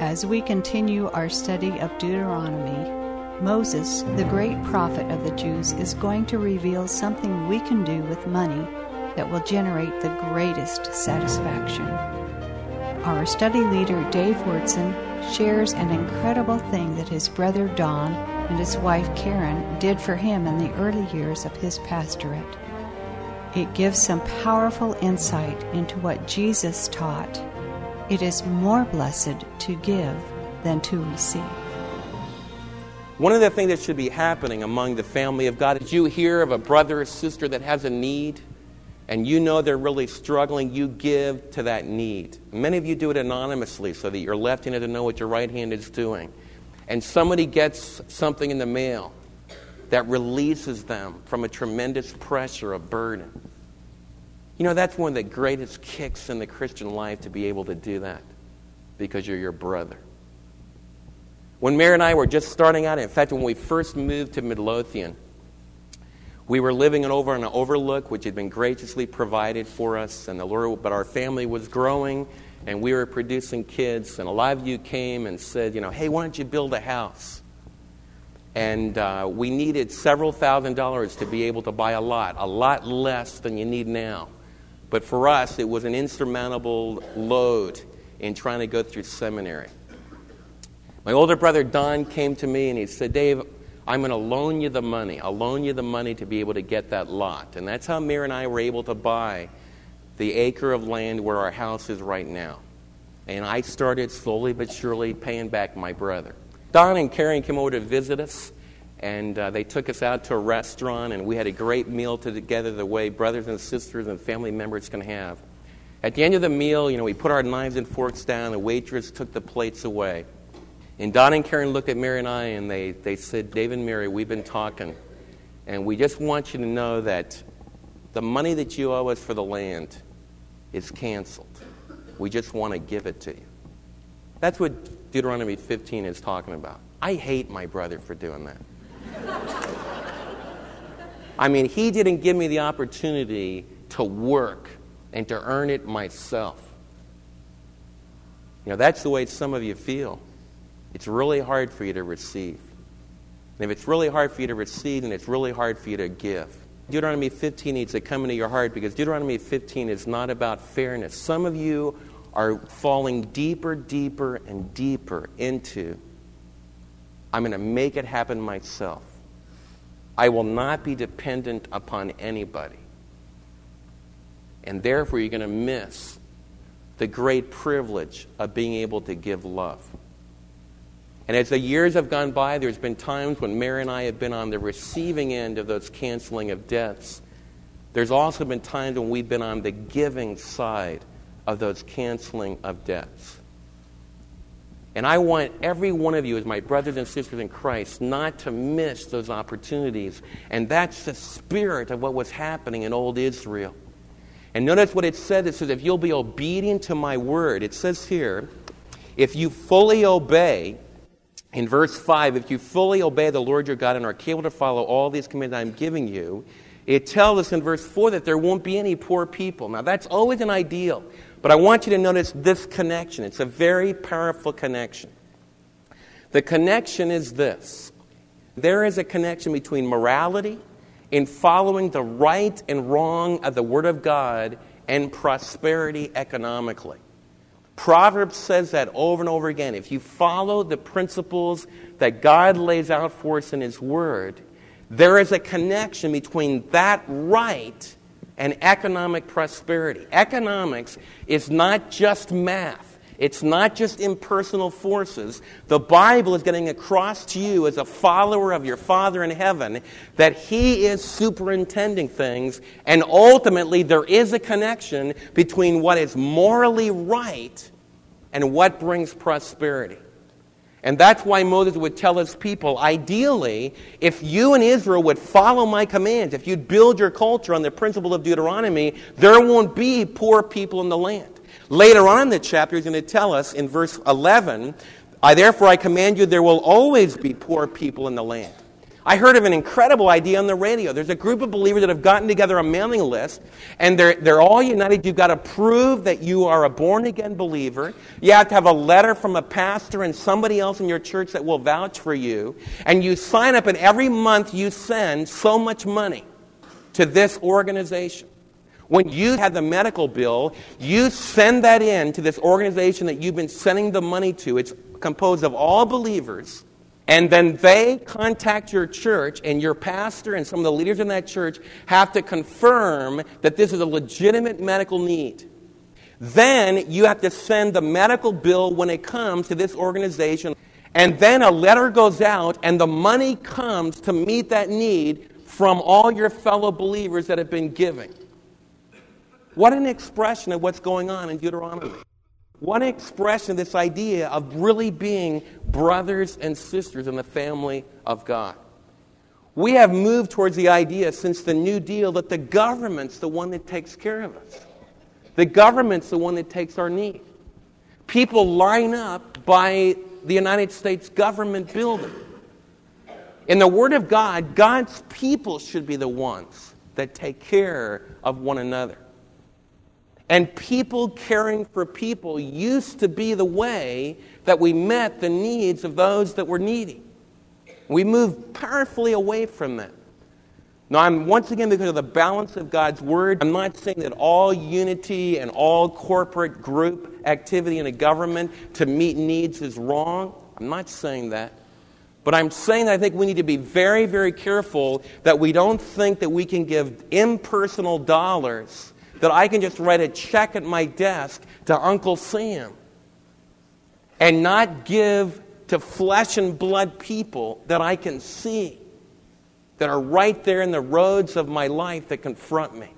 As we continue our study of Deuteronomy, Moses, the great prophet of the Jews, is going to reveal something we can do with money that will generate the greatest satisfaction. Our study leader, Dave Wurtson, shares an incredible thing that his brother Don and his wife Karen did for him in the early years of his pastorate. It gives some powerful insight into what Jesus taught. It is more blessed to give than to receive. One of the things that should be happening among the family of God is you hear of a brother or sister that has a need and you know they're really struggling, you give to that need. Many of you do it anonymously so that your left hand doesn't know what your right hand is doing. And somebody gets something in the mail that releases them from a tremendous pressure of burden. You know, that's one of the greatest kicks in the Christian life to be able to do that because you're your brother. When Mary and I were just starting out, in fact, when we first moved to Midlothian, we were living over on an overlook which had been graciously provided for us, and the Lord, but our family was growing and we were producing kids, and a lot of you came and said, you know, hey, why don't you build a house? And uh, we needed several thousand dollars to be able to buy a lot, a lot less than you need now. But for us, it was an insurmountable load in trying to go through seminary. My older brother Don came to me and he said, Dave, I'm going to loan you the money. I'll loan you the money to be able to get that lot. And that's how Mary and I were able to buy the acre of land where our house is right now. And I started slowly but surely paying back my brother. Don and Karen came over to visit us, and uh, they took us out to a restaurant, and we had a great meal together the way brothers and sisters and family members can have. At the end of the meal, you know, we put our knives and forks down, the waitress took the plates away. And Don and Karen looked at Mary and I and they, they said, Dave and Mary, we've been talking. And we just want you to know that the money that you owe us for the land is canceled. We just want to give it to you. That's what Deuteronomy 15 is talking about. I hate my brother for doing that. I mean, he didn't give me the opportunity to work and to earn it myself. You know, that's the way some of you feel it's really hard for you to receive. And if it's really hard for you to receive, then it's really hard for you to give. Deuteronomy 15 needs to come into your heart because Deuteronomy 15 is not about fairness. Some of you are falling deeper, deeper, and deeper into I'm going to make it happen myself. I will not be dependent upon anybody. And therefore, you're going to miss the great privilege of being able to give love. And as the years have gone by, there's been times when Mary and I have been on the receiving end of those canceling of debts. There's also been times when we've been on the giving side of those canceling of debts. And I want every one of you, as my brothers and sisters in Christ, not to miss those opportunities. And that's the spirit of what was happening in old Israel. And notice what it says it says, if you'll be obedient to my word, it says here, if you fully obey, in verse 5, if you fully obey the Lord your God and are capable to follow all these commands I'm giving you, it tells us in verse 4 that there won't be any poor people. Now, that's always an ideal, but I want you to notice this connection. It's a very powerful connection. The connection is this there is a connection between morality in following the right and wrong of the Word of God and prosperity economically. Proverbs says that over and over again. If you follow the principles that God lays out for us in His Word, there is a connection between that right and economic prosperity. Economics is not just math. It's not just impersonal forces. The Bible is getting across to you as a follower of your Father in heaven that He is superintending things, and ultimately there is a connection between what is morally right and what brings prosperity. And that's why Moses would tell his people ideally, if you and Israel would follow my commands, if you'd build your culture on the principle of Deuteronomy, there won't be poor people in the land. Later on in the chapter, he's going to tell us in verse 11, I therefore I command you, there will always be poor people in the land. I heard of an incredible idea on the radio. There's a group of believers that have gotten together a mailing list, and they're, they're all united. You've got to prove that you are a born again believer. You have to have a letter from a pastor and somebody else in your church that will vouch for you. And you sign up, and every month you send so much money to this organization. When you have the medical bill, you send that in to this organization that you've been sending the money to. It's composed of all believers. And then they contact your church, and your pastor and some of the leaders in that church have to confirm that this is a legitimate medical need. Then you have to send the medical bill when it comes to this organization. And then a letter goes out, and the money comes to meet that need from all your fellow believers that have been giving. What an expression of what's going on in Deuteronomy. One expression this idea of really being brothers and sisters in the family of God. We have moved towards the idea since the New Deal that the government's the one that takes care of us. The government's the one that takes our need. People line up by the United States government building. In the Word of God, God's people should be the ones that take care of one another. And people caring for people used to be the way that we met the needs of those that were needy. We moved powerfully away from that. Now, I'm once again, because of the balance of God's Word, I'm not saying that all unity and all corporate group activity in a government to meet needs is wrong. I'm not saying that. But I'm saying that I think we need to be very, very careful that we don't think that we can give impersonal dollars that I can just write a check at my desk to Uncle Sam and not give to flesh and blood people that I can see that are right there in the roads of my life that confront me.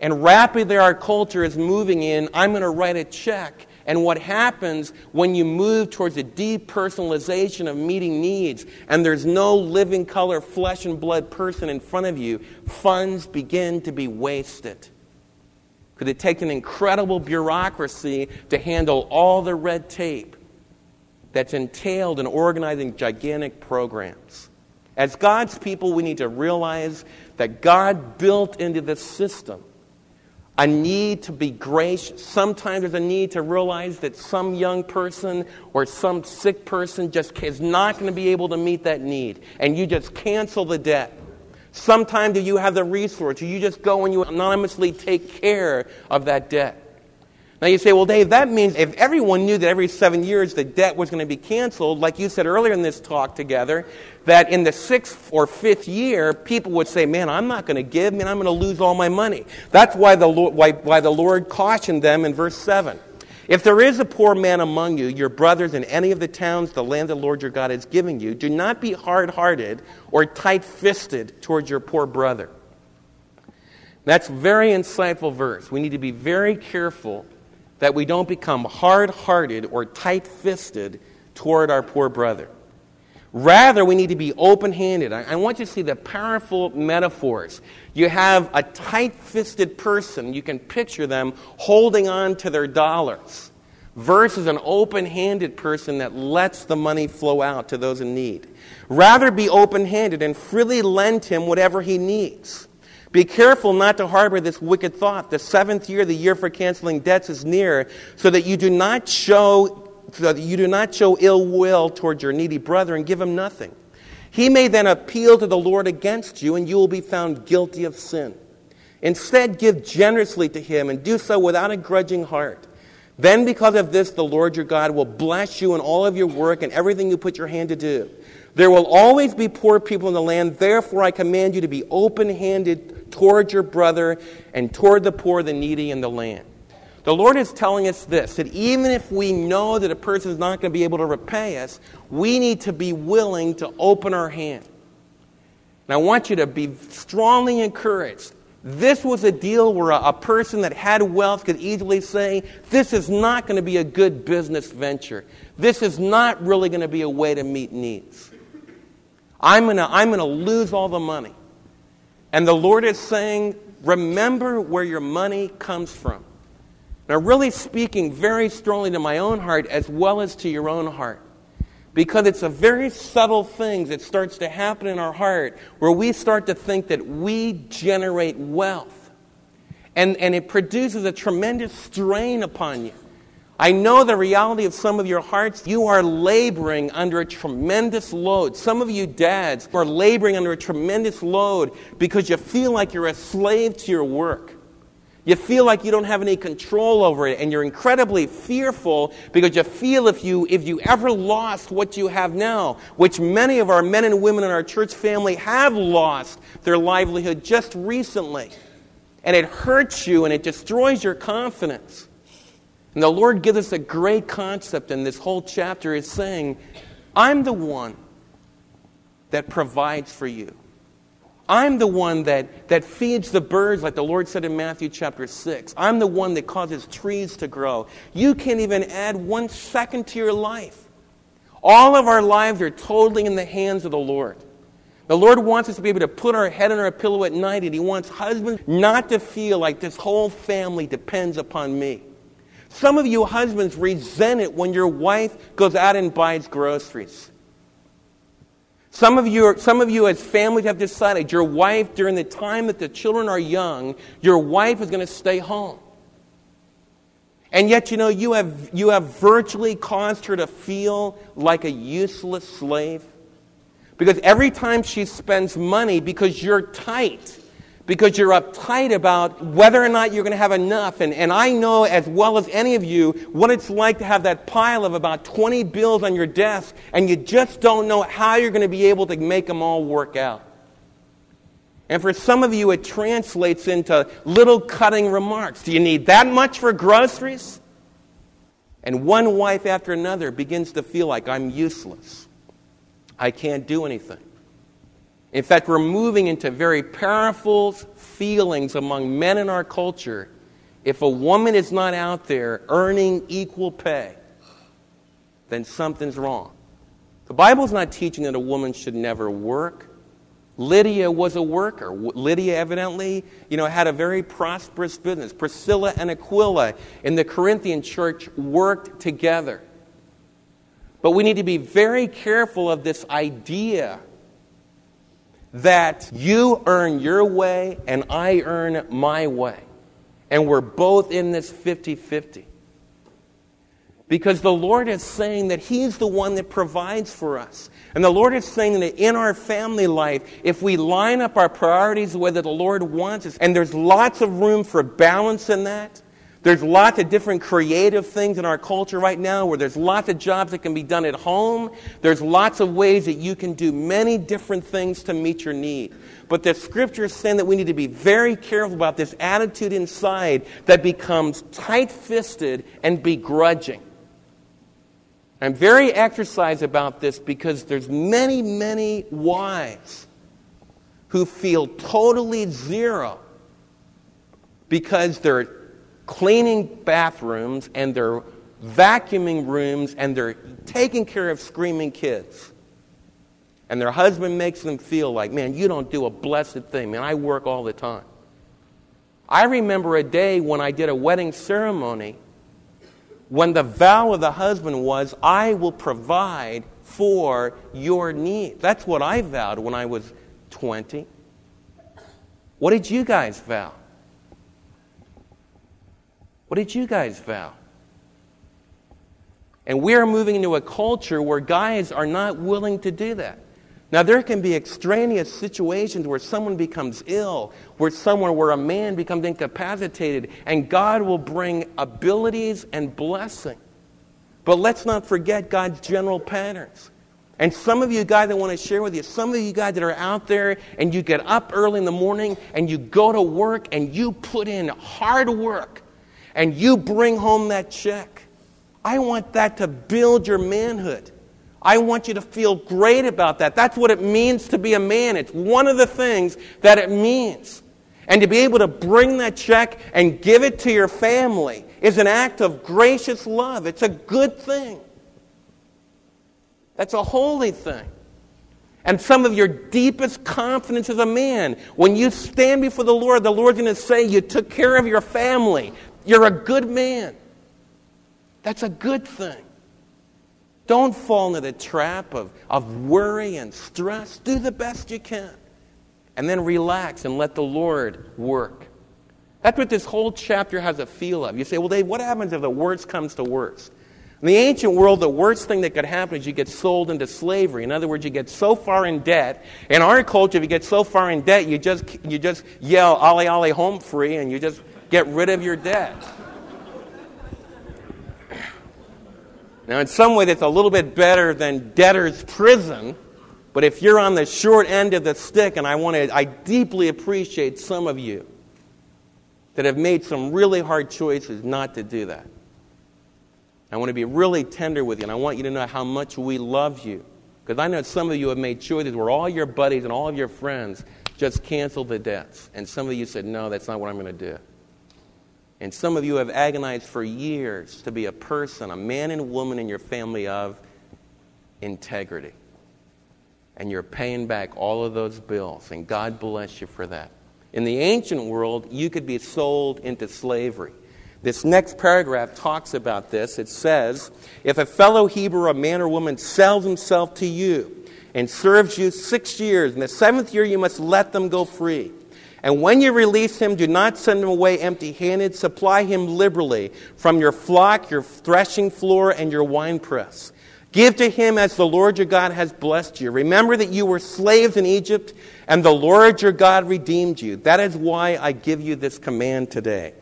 And rapidly our culture is moving in, I'm going to write a check. And what happens when you move towards a depersonalization of meeting needs and there's no living color, flesh and blood person in front of you, funds begin to be wasted. Could it take an incredible bureaucracy to handle all the red tape that's entailed in organizing gigantic programs? As God's people, we need to realize that God built into this system a need to be gracious. Sometimes there's a need to realize that some young person or some sick person just is not going to be able to meet that need, and you just cancel the debt. Sometimes you have the resource? You just go and you anonymously take care of that debt. Now you say, well, Dave, that means if everyone knew that every seven years the debt was going to be canceled, like you said earlier in this talk together, that in the sixth or fifth year, people would say, man, I'm not going to give, man, I'm going to lose all my money. That's why the, Lord, why, why the Lord cautioned them in verse 7. If there is a poor man among you, your brothers in any of the towns the land the Lord your God is giving you, do not be hard hearted or tight fisted towards your poor brother. That's very insightful verse. We need to be very careful that we don't become hard hearted or tight fisted toward our poor brother. Rather, we need to be open handed. I, I, want you to see the powerful metaphors. You have a tight fisted person, you can picture them holding on to their dollars, versus an open handed person that lets the money flow out to those in need. Rather, be open handed and freely lend him whatever he needs. Be careful not to harbor this wicked thought. The seventh year, the year for canceling debts, is near, so that you do not show so that you do not show ill will toward your needy brother and give him nothing. He may then appeal to the Lord against you, and you will be found guilty of sin. Instead, give generously to him and do so without a grudging heart. Then, because of this, the Lord your God will bless you in all of your work and everything you put your hand to do. There will always be poor people in the land. Therefore, I command you to be open handed toward your brother and toward the poor, the needy in the land. The Lord is telling us this that even if we know that a person is not going to be able to repay us, we need to be willing to open our hand. And I want you to be strongly encouraged. This was a deal where a, a person that had wealth could easily say, This is not going to be a good business venture. This is not really going to be a way to meet needs. I'm going I'm going to lose all the money. And the Lord is saying, Remember where your money comes from. Now, really speaking very strongly to my own heart as well as to your own heart. because it's a very subtle thing that starts to happen in our heart where we start to think that we generate wealth. And, and it produces a tremendous strain upon you. I know the reality of some of your hearts. You are laboring under a tremendous load. Some of you dads are laboring under a tremendous load because you feel like you're a slave to your work. You feel like you don't have any control over it, and you're incredibly fearful because you feel if you, if you ever lost what you have now, which many of our men and women in our church family have lost their livelihood just recently. And it hurts you and it destroys your confidence. And the Lord gives us a great concept in this whole chapter is saying, I'm the one that provides for you. I'm the one that, that feeds the birds, like the Lord said in Matthew chapter 6. I'm the one that causes trees to grow. You can't even add one second to your life. All of our lives are totally in the hands of the Lord. The Lord wants us to be able to put our head on our pillow at night, and He wants husbands not to feel like this whole family depends upon me. Some of you husbands resent it when your wife goes out and buys groceries. Some of, you, some of you, as families, have decided your wife, during the time that the children are young, your wife is going to stay home. And yet, you know, you have, you have virtually caused her to feel like a useless slave. Because every time she spends money, because you're tight, because you're uptight about whether or not you're going to have enough. And, and I know as well as any of you what it's like to have that pile of about 20 bills on your desk and you just don't know how you're going to be able to make them all work out. And for some of you, it translates into little cutting remarks. Do you need that much for groceries? And one wife after another begins to feel like I'm useless. I can't do anything. In fact, we're moving into very powerful feelings among men in our culture. If a woman is not out there earning equal pay, then something's wrong. The Bible's not teaching that a woman should never work. Lydia was a worker. Lydia evidently, you know, had a very prosperous business. Priscilla and Aquila in the Corinthian church worked together. But we need to be very careful of this idea that you earn your way and I earn my way. And we're both in this 50 50. Because the Lord is saying that He's the one that provides for us. And the Lord is saying that in our family life, if we line up our priorities the way that the Lord wants us, and there's lots of room for balance in that, there's lots of different creative things in our culture right now where there's lots of jobs that can be done at home. There's lots of ways that you can do many different things to meet your need. But the scripture is saying that we need to be very careful about this attitude inside that becomes tight fisted and begrudging. I'm very exercised about this because there's many, many wives who feel totally zero because they're cleaning bathrooms and they're vacuuming rooms and they're taking care of screaming kids. And their husband makes them feel like, man, you don't do a blessed thing. Man, I work all the time. I remember a day when I did a wedding ceremony when the vow of the husband was, I will provide for your needs. That's what I vowed when I was 20. What did you guys vow? What did you guys vow? And we are moving into a culture where guys are not willing to do that. Now, there can be extraneous situations where someone becomes ill, where someone, where a man becomes incapacitated, and God will bring abilities and blessing. But let's not forget God's general patterns. And some of you guys I want to share with you, some of you guys that are out there and you get up early in the morning and you go to work and you put in hard work and you bring home that check. I want that to build your manhood. I want you to feel great about that. That's what it means to be a man. It's one of the things that it means. And to be able to bring that check and give it to your family is an act of gracious love. It's a good thing. That's a holy thing. And some of your deepest confidence as a man, when you stand before the Lord, the Lord's going to say, You took care of your family. You're a good man. That's a good thing. Don't fall into the trap of, of worry and stress. Do the best you can. And then relax and let the Lord work. That's what this whole chapter has a feel of. You say, well, Dave, what happens if the worst comes to worst? In the ancient world, the worst thing that could happen is you get sold into slavery. In other words, you get so far in debt. In our culture, if you get so far in debt, you just, you just yell, "Ali, Ali, home free, and you just get rid of your debt. Now, in some way, that's a little bit better than debtor's prison. But if you're on the short end of the stick, and I want to, I deeply appreciate some of you that have made some really hard choices not to do that. I want to be really tender with you, and I want you to know how much we love you. Because I know some of you have made choices where all your buddies and all of your friends just canceled the debts. And some of you said, no, that's not what I'm going to do. And some of you have agonized for years to be a person, a man and woman in your family of integrity. And you're paying back all of those bills, and God bless you for that. In the ancient world, you could be sold into slavery. This next paragraph talks about this. It says, If a fellow Hebrew, a man or woman, sells himself to you and serves you six years, in the seventh year you must let them go free. And when you release him, do not send him away empty handed. Supply him liberally from your flock, your threshing floor, and your winepress. Give to him as the Lord your God has blessed you. Remember that you were slaves in Egypt, and the Lord your God redeemed you. That is why I give you this command today.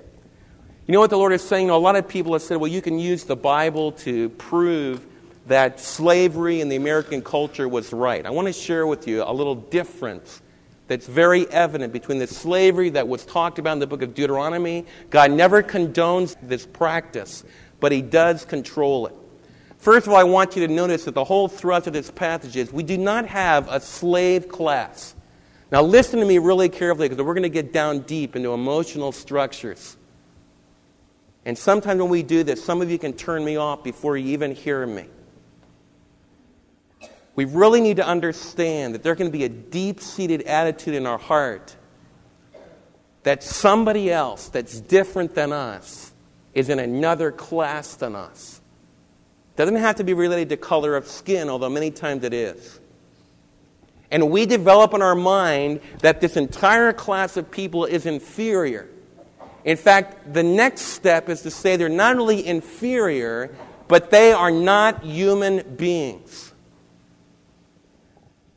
You know what the Lord is saying? A lot of people have said, well, you can use the Bible to prove that slavery in the American culture was right. I want to share with you a little difference that's very evident between the slavery that was talked about in the book of Deuteronomy. God never condones this practice, but He does control it. First of all, I want you to notice that the whole thrust of this passage is we do not have a slave class. Now, listen to me really carefully because we're going to get down deep into emotional structures. And sometimes when we do this, some of you can turn me off before you even hear me. We really need to understand that there can be a deep seated attitude in our heart that somebody else that's different than us is in another class than us. Doesn't have to be related to color of skin, although many times it is. And we develop in our mind that this entire class of people is inferior. In fact, the next step is to say they're not only inferior, but they are not human beings.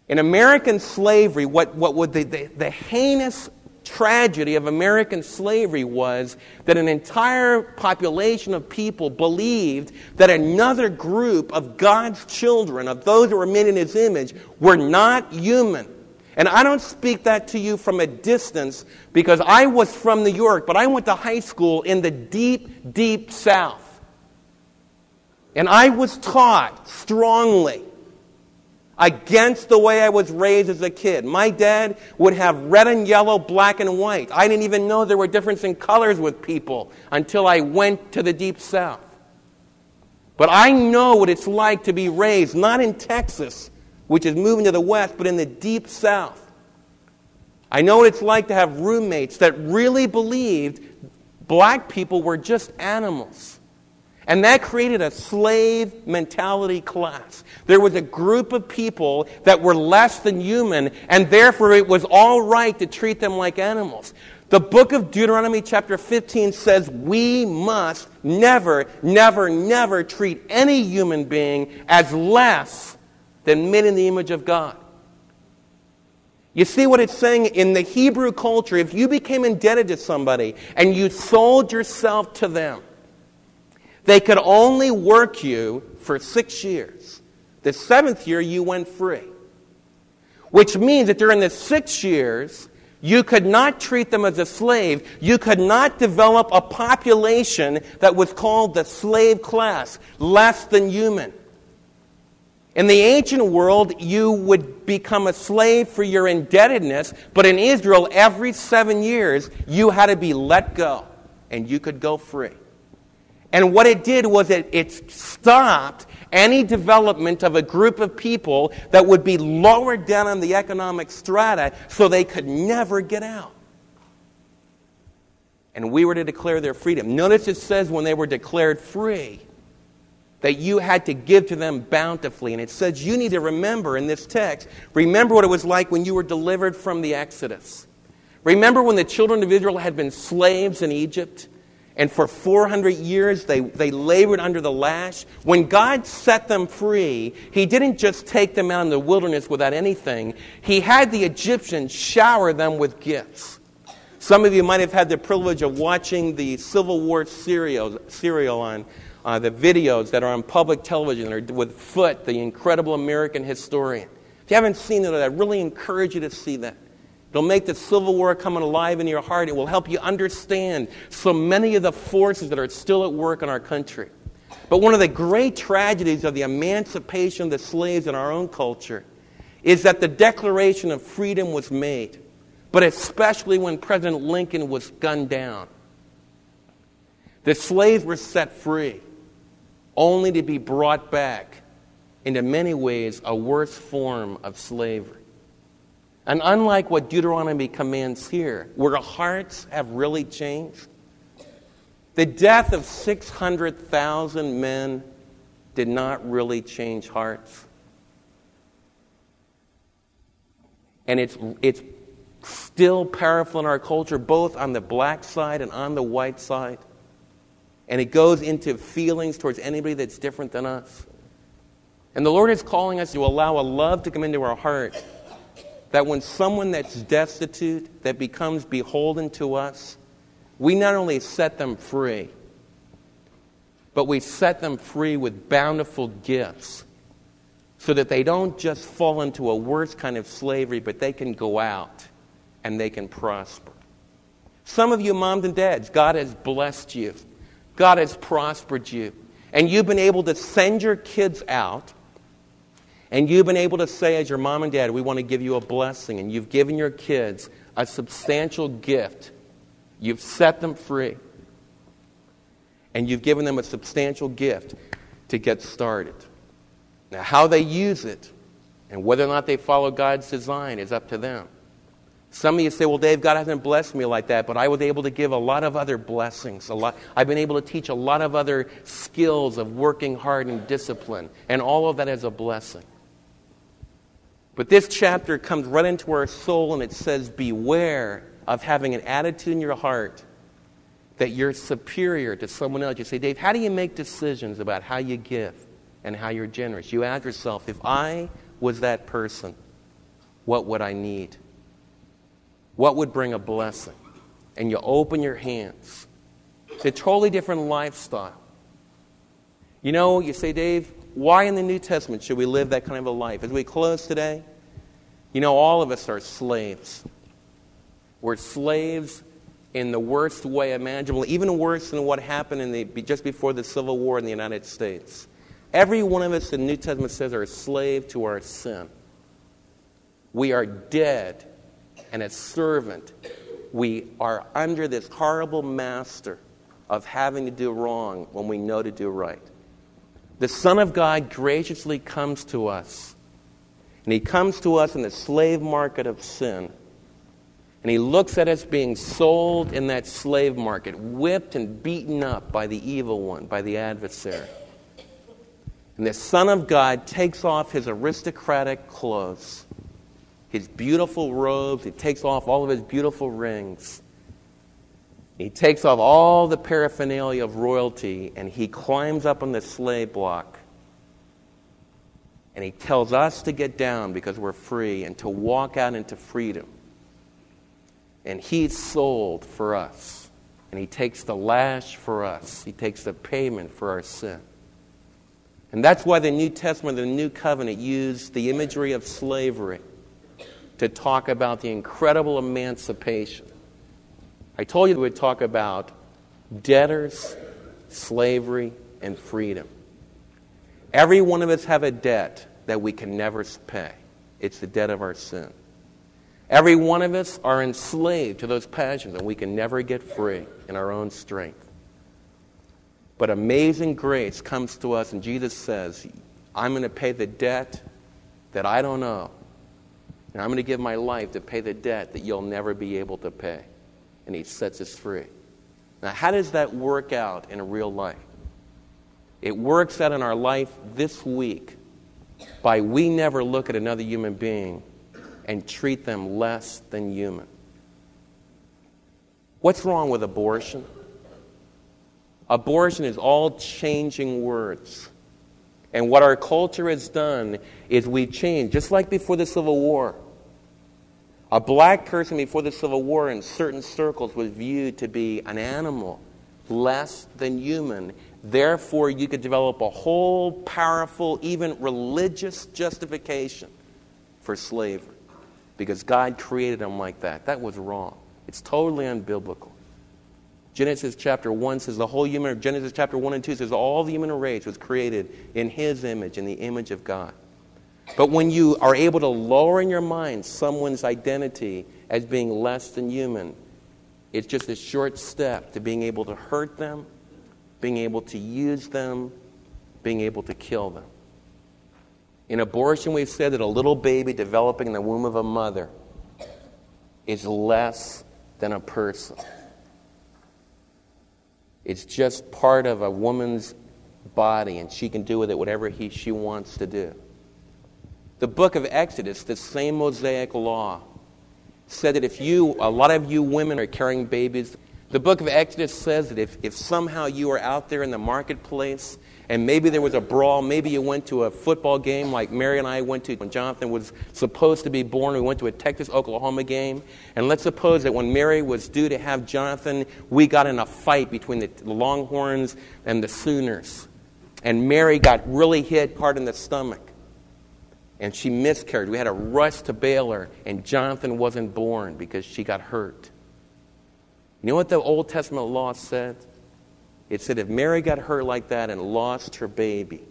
In American slavery, what, what would the, the, the heinous tragedy of American slavery was that an entire population of people believed that another group of God's children, of those that were made in His image, were not human. And I don't speak that to you from a distance because I was from New York, but I went to high school in the deep, deep South. And I was taught strongly against the way I was raised as a kid. My dad would have red and yellow, black and white. I didn't even know there were differences in colors with people until I went to the deep south. But I know what it's like to be raised, not in Texas, which is moving to the west, but in the deep south. I know what it's like to have roommates that really believed black people were just animals. And that created a slave mentality class. There was a group of people that were less than human, and therefore it was all right to treat them like animals. The book of Deuteronomy, chapter 15, says we must never, never, never treat any human being as less than made in the image of God. You see what it's saying in the Hebrew culture? If you became indebted to somebody and you sold yourself to them, they could only work you for six years. The seventh year, you went free. Which means that during the six years, you could not treat them as a slave. You could not develop a population that was called the slave class, less than human. In the ancient world, you would become a slave for your indebtedness, but in Israel, every seven years, you had to be let go and you could go free. And what it did was it, it stopped any development of a group of people that would be lower down on the economic strata so they could never get out. And we were to declare their freedom. Notice it says when they were declared free, that you had to give to them bountifully. And it says you need to remember in this text, remember what it was like when you were delivered from the Exodus. Remember when the children of Israel had been slaves in Egypt? And for 400 years, they, they labored under the lash. When God set them free, He didn't just take them out in the wilderness without anything, He had the Egyptians shower them with gifts. Some of you might have had the privilege of watching the Civil War serial, serial on uh, the videos that are on public television or with Foote, the incredible American historian. If you haven't seen it, I really encourage you to see that. It'll make the Civil War come alive in your heart. It will help you understand so many of the forces that are still at work in our country. But one of the great tragedies of the emancipation of the slaves in our own culture is that the Declaration of Freedom was made, but especially when President Lincoln was gunned down. The slaves were set free, only to be brought back into many ways a worse form of slavery. And unlike what Deuteronomy commands here, where hearts have really changed, the death of 600,000 men did not really change hearts. And it's, it's still powerful in our culture, both on the black side and on the white side. And it goes into feelings towards anybody that's different than us. And the Lord is calling us to allow a love to come into our heart that when someone that's destitute, that becomes beholden to us, we not only set them free, but we set them free with bountiful gifts so that they don't just fall into a worse kind of slavery, but they can go out and they can prosper. Some of you moms and dads, God has blessed you, God has prospered you, and you've been able to send your kids out and you've been able to say, as your mom and dad, we want to give you a blessing, and you've given your kids a substantial gift. You've set them free. And you've given them a substantial gift to get started. Now, how they use it and whether or not they follow God's design is up to them. Some of you say, well, Dave, God hasn't blessed me like that, but I was able to give a lot of other blessings. A lot, I've been able to teach a lot of other skills of working hard and discipline, and all of that is a blessing. But this chapter comes right into our soul and it says, Beware of having an attitude in your heart that you're superior to someone else. You say, Dave, how do you make decisions about how you give and how you're generous? You ask yourself, if I was that person, what would I need? What would bring a blessing? And you open your hands. It's a totally different lifestyle. You know, you say, Dave, why in the New Testament should we live that kind of a life? As we close today, you know, all of us are slaves. We're slaves in the worst way imaginable, even worse than what happened in the, just before the Civil War in the United States. Every one of us in the New Testament says are a slave to our sin. We are dead and a servant. We are under this horrible master of having to do wrong when we know to do right. The Son of God graciously comes to us and he comes to us in the slave market of sin. And he looks at us being sold in that slave market, whipped and beaten up by the evil one, by the adversary. And the Son of God takes off his aristocratic clothes, his beautiful robes, he takes off all of his beautiful rings. He takes off all the paraphernalia of royalty and he climbs up on the slave block and he tells us to get down because we're free and to walk out into freedom. And he's sold for us. And he takes the lash for us, he takes the payment for our sin. And that's why the New Testament, the New Covenant, used the imagery of slavery to talk about the incredible emancipation. I told you we would talk about debtors, slavery, and freedom. Every one of us have a debt that we can never pay. It's the debt of our sin. Every one of us are enslaved to those passions, and we can never get free in our own strength. But amazing grace comes to us, and Jesus says, I'm going to pay the debt that I don't owe. And I'm going to give my life to pay the debt that you'll never be able to pay. And he sets us free. Now, how does that work out in real life? It works out in our life this week by we never look at another human being and treat them less than human. What's wrong with abortion? Abortion is all changing words. And what our culture has done is we've changed, just like before the Civil War. A black person before the Civil War in certain circles was viewed to be an animal, less than human. Therefore, you could develop a whole powerful, even religious justification for slavery because God created them like that. That was wrong. It's totally unbiblical. Genesis chapter 1 says the whole human, Genesis chapter 1 and 2 says all the human race was created in His image, in the image of God. But when you are able to lower in your mind someone's identity as being less than human, it's just a short step to being able to hurt them, being able to use them, being able to kill them. In abortion, we've said that a little baby developing in the womb of a mother is less than a person. It's just part of a woman's body, and she can do with it whatever he, she wants to do. The book of Exodus, the same Mosaic law, said that if you, a lot of you women are carrying babies, the book of Exodus says that if, if somehow you are out there in the marketplace and maybe there was a brawl. Maybe you went to a football game like Mary and I went to when Jonathan was supposed to be born. We went to a Texas Oklahoma game. And let's suppose that when Mary was due to have Jonathan, we got in a fight between the Longhorns and the Sooners. And Mary got really hit hard in the stomach. And she miscarried. We had to rush to Baylor, and Jonathan wasn't born because she got hurt. You know what the Old Testament law said? It said if Mary got hurt like that and lost her baby,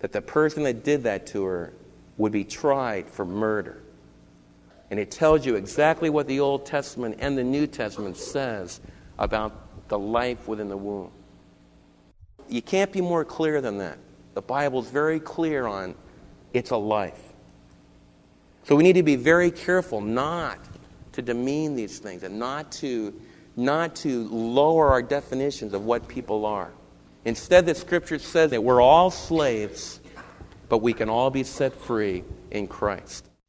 that the person that did that to her would be tried for murder. And it tells you exactly what the Old Testament and the New Testament says about the life within the womb. You can't be more clear than that. The Bible's very clear on it's a life. So we need to be very careful not to demean these things and not to not to lower our definitions of what people are. Instead, the scripture says that we're all slaves, but we can all be set free in Christ.